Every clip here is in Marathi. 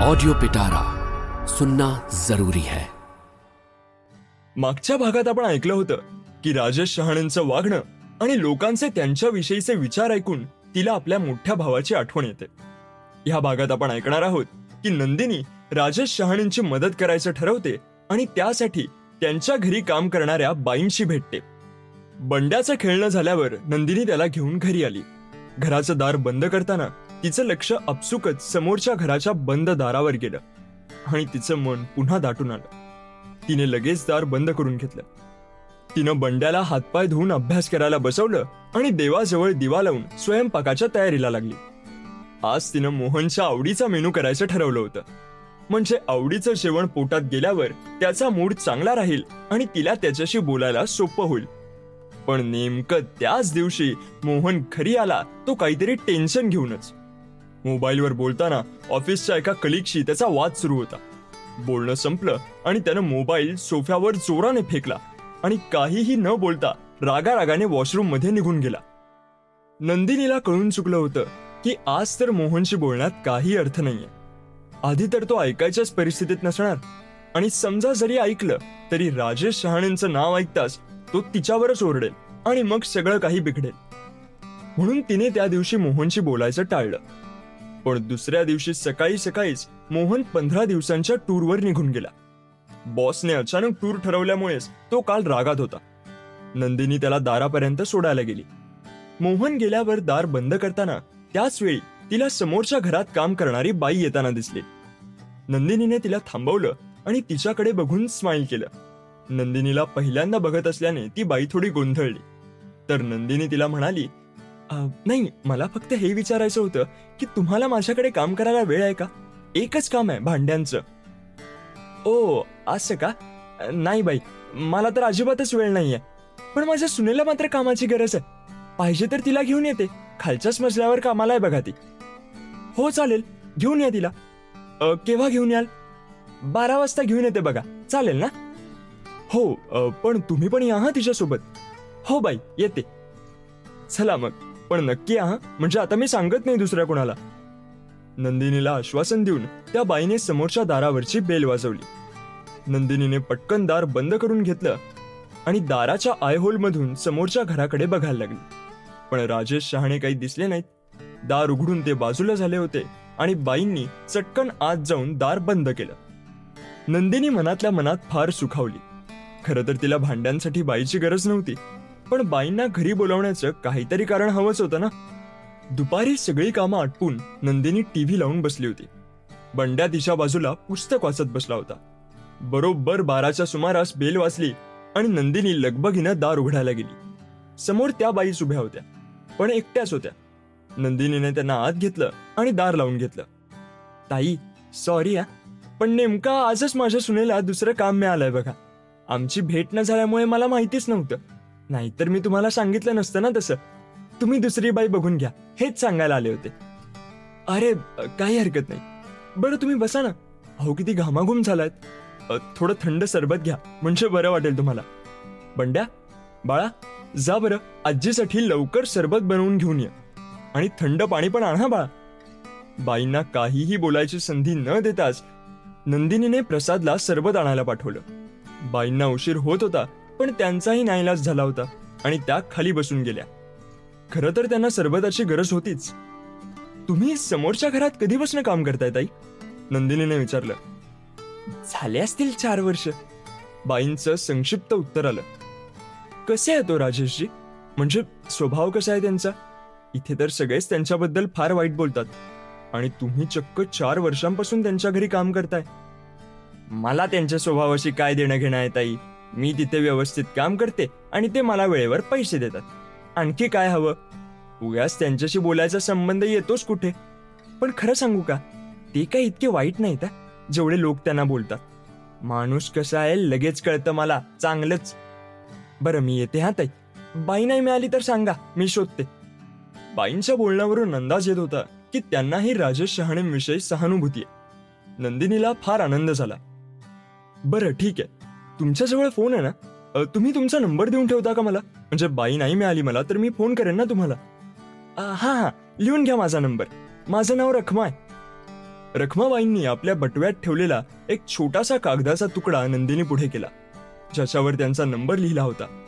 ऑडिओ पिटारा सुनना जरूरी है। मागच्या भागात आपण ऐकलं होतं की राजेश शहाणेंचं वागणं आणि लोकांचे त्यांच्याविषयीचे विचार ऐकून तिला आपल्या मोठ्या भावाची आठवण येते. ह्या भागात आपण ऐकणार आहोत की नंदिनी राजेश शहाणेंची मदत करायचं ठरवते आणि त्यासाठी त्यांच्या घरी काम करणाऱ्या बाईंशी भेटते. बंड्याचं खेळणं झाल्यावर नंदिनी त्याला घेऊन घरी आली. घराचं दार बंद करताना तिचं लक्ष अपसुकच समोरच्या घराच्या बंद दारावर गेलं आणि तिचं मन पुन्हा दाटून आलं. तिने लगेच दार बंद करून घेतलं. तिनं बंड्याला हातपाय धुवून अभ्यास करायला बसवलं आणि देवाजवळ दिवा लावून स्वयंपाकाच्या तयारीला लागली. आज तिनं मोहनच्या आवडीचा मेनू करायचं ठरवलं होतं. म्हणजे आवडीचं जेवण पोटात गेल्यावर त्याचा मूड चांगला राहील आणि तिला त्याच्याशी बोलायला सोपं होईल. पण नेमकं त्याच दिवशी मोहन घरी आला तो काहीतरी टेन्शन घेऊनच. मोबाईलवर बोलताना ऑफिसच्या एका कलिकशी त्याचा वाद सुरू होता. बोलणं संपलं आणि त्यानं मोबाईल सोफ्यावर जोराने फेकला आणि काहीही न बोलता रागारागाने वॉशरूममध्ये वॉशरूममध्ये निघून गेला. नंदिनीला कळून चुकलं होतं की आज तर मोहनशी बोलण्यात काही अर्थ नाहीये. आधी तर तो ऐकायच्याच परिस्थितीत नसणार आणि समजा जरी ऐकलं तरी राजेश शहाणेंचं नाव ऐकताच तो तिच्यावरच ओरडेल आणि मग सगळं काही बिघडेल. म्हणून तिने त्या दिवशी मोहनशी बोलायचं टाळलं. पण दुसऱ्या दिवशी सकाळी सकाळीच मोहन पंधरा दिवसांच्या टूरवर निघून गेला. बॉसने अचानक टूर ठरवल्यामुळेच तो काल रागात होता. नंदिनी त्याला दारापर्यंत सोडायला गेली. मोहन गेल्यावर दार बंद करताना त्याच वेळी तिला समोरच्या घरात काम करणारी बाई येताना दिसली. नंदिनीने तिला थांबवलं आणि तिच्याकडे बघून स्माईल केलं. नंदिनीला पहिल्यांदा बघत असल्याने ती बाई थोडी गोंधळली. तर नंदिनी तिला म्हणाली नाही मला फक्त हे विचारायचं होतं की तुम्हाला माझ्याकडे काम करायला वेळ आहे का? एकच काम आहे भांड्यांचं. ओ असं का? नाही बाई मला तर अजिबातच वेळ नाही आहे पण माझ्या सुनेला मात्र कामाची गरज आहे. पाहिजे तर तिला घेऊन येते. खालच्याच मजल्यावर कामाला आहे बघा ती. हो चालेल घेऊन या तिला. "अ, केव्हा घेऊन याल? बारा वाजता घेऊन येते बघा. चालेल ना? हो अ, पण तुम्ही पण या हा तिच्यासोबत. हो बाई येते. चला मग. पण नक्की आहा हा म्हणजे आता मी सांगत नाही दुसऱ्या कोणाला. नंदिनीला आश्वासन देऊन त्या बाईने समोरच्या दारावरची बेल वाजवली. नंदिनीने पटकन दार बंद करून घेतलं आणि दाराच्या आयहोलमधून समोरच्या घराकडे बघायला लागली. पण राजेश शहाणे काही दिसले नाहीत. दार उघडून ते बाजूला झाले होते आणि बाईंनी चटकन आत जाऊन दार बंद केलं. नंदिनी मनातल्या मनात फार सुखावली. खरं तर तिला भांड्यांसाठी बाईची गरज नव्हती. पण बाईंना घरी बोलावण्याचं काहीतरी कारण हवंच होतं ना? दुपारी सगळी कामं आटपून नंदिनी टीव्ही लावून बसली होती. बंड्या तिच्या बाजूला पुस्तक वाचत बसला होता. बरोबर बाराच्या सुमारास बेल वाचली आणि नंदिनी लगबगीनं दार उघडायला गेली. समोर त्या बाईच उभ्या होत्या पण एकट्याच होत्या. नंदिनीने त्यांना आत घेतलं आणि दार लावून घेतलं. ताई सॉरी या पण नेमका आजच माझ्या सुनेला दुसरं काम मिळालंय बघा. आमची भेट न झाल्यामुळे मला माहितीच नव्हतं. नाहीतर मी तुम्हाला सांगितलं नसतं ना तसं. तुम्ही दुसरी बाई बघून घ्या. हेच सांगायला आले होते. अरे काही हरकत नाही. बरं तुम्ही बसा ना. अहो किती घामाघूम झालायत. थोडं थंड सरबत घ्या. म्हणजे बरं वाटेल तुम्हाला. बंड्या बाळा जा बरं. आजीसाठी लवकर सरबत बनवून घेऊन ये. आणि थंड पाणी पण आणा बाळा. बाईंना काहीही बोलायची संधी न देताच नंदिनीने प्रसादला सरबत आणायला पाठवलं. बाईंना उशीर होत होता. पण त्यांचाही नाईलाज झाला होता आणि त्या खाली बसून गेल्या. खरं तर त्यांना सरबताची गरज होतीच. तुम्ही समोरच्या घरात कधीपासून काम करताय ताई? नंदिनीने विचारलं. झाले असतील चार वर्ष. बाईंचं संक्षिप्त उत्तर आलं. कसे आहे तो राजेशजी? म्हणजे स्वभाव कसा आहे त्यांचा? इथे तर सगळेच त्यांच्याबद्दल फार वाईट बोलतात. आणि तुम्ही चक्क चार वर्षांपासून त्यांच्या घरी काम करताय. मला त्यांच्या स्वभावाशी काय देणं घेणं आहे ताई? मी तिथे व्यवस्थित काम करते आणि ते मला वेळेवर पैसे देतात. आणखी काय हवं? उगाच त्यांच्याशी बोलायचा संबंध येतोच कुठे? पण खरं सांगू का? ते काय इतके वाईट नाहीत जेवढे लोक त्यांना बोलतात. माणूस कसा आहे लगेच कळतं मला. चांगलंच. बरं मी येते हा ताई? बाई नाही मिळाली तर सांगा मी शोधते. बाईंच्या बोलण्यावरून अंदाज येत होता की त्यांनाही राजेश शहाणेंविषयी सहानुभूती आहे. नंदिनीला फार आनंद झाला. बरं ठीक आहे. तुमच्याजवळ फोन आहे ना? अ, तुम्ही तुमचा नंबर देऊन ठेवता का मला? म्हणजे बाई नाही मिळाली मला तर मी फोन करेन ना तुम्हाला. अ, हा हा लिहून घ्या माझा नंबर माझं नाव रखमा आहे. रखमाबाईंनी आपल्या बटव्यात ठेवलेला एक छोटासा कागदाचा तुकडा नंदिनी पुढे केला. ज्याच्यावर त्यांचा नंबर लिहिला होता.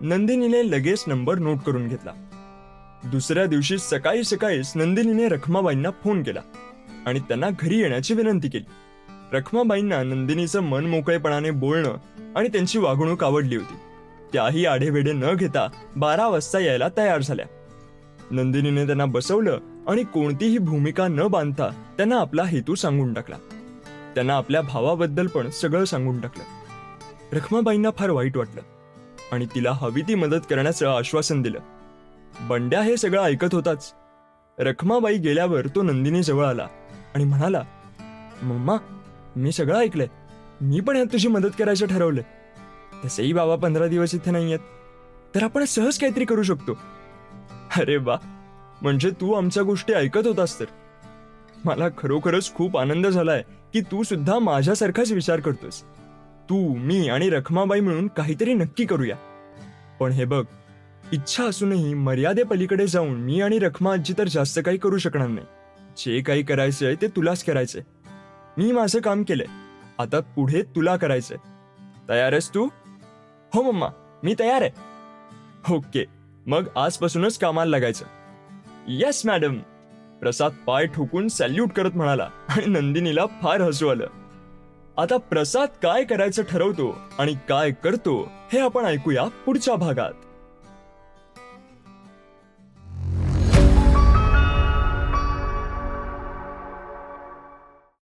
नंदिनीने लगेच नंबर नोट करून घेतला. दुसऱ्या दिवशी सकाळी सकाळीच नंदिनीने रखमाबाईंना फोन केला आणि त्यांना घरी येण्याची विनंती केली. रखमाबाईंना नंदिनीचं मन मोकळेपणाने बोलणं आणि त्यांची वागणूक आवडली होती. त्याही आढेवेढे न घेता बारा वाजता यायला तयार झाल्या. नंदिनीने त्यांना बसवलं आणि कोणतीही भूमिका न बांधता त्यांना आपला हेतू सांगून टाकला. त्यांना आपल्या भावाबद्दल पण सगळं सांगून टाकलं. रखमाबाईंना फार वाईट वाटलं आणि तिला हवी ती मदत करण्याचं आश्वासन दिलं. बंड्या हे सगळं ऐकत होताच. रखमाबाई गेल्यावर तो नंदिनी जवळ आला आणि म्हणाला मम्मा मी सगळं ऐकलंय. मी पण यात तुझी मदत करायचं ठरवलंय तसेही बाबा पंधरा दिवस इथे नाहीयेत. तर आपण सहज काहीतरी करू शकतो. अरे बा म्हणजे तू आमच्या गोष्टी ऐकत होतास तर. मला खरोखरच खूप आनंद झालाय की तू सुद्धा माझ्यासारखाच विचार करतोस. तू मी आणि रखमाबाई मिळून काहीतरी नक्की करूया. पण हे बघ इच्छा असूनही मर्यादेपलीकडे जाऊन मी आणि रखमा आजी तर जास्त काही करू शकणार नाही. जे काही करायचंय ते तुलाच करायचंय. मी माझं काम केलंय. आता पुढे तुला करायचंय. तयार आहेस तू? हो मम्मा मी तयार आहे. ओके मग आजपासूनच कामाला लागायचं. येस मॅडम प्रसाद पाय ठोकून सॅल्यूट करत म्हणाला आणि नंदिनीला फार हसू आलं. आता प्रसाद काय करायचं ठरवतो आणि काय करतो हे आपण ऐकूया पुढच्या भागात.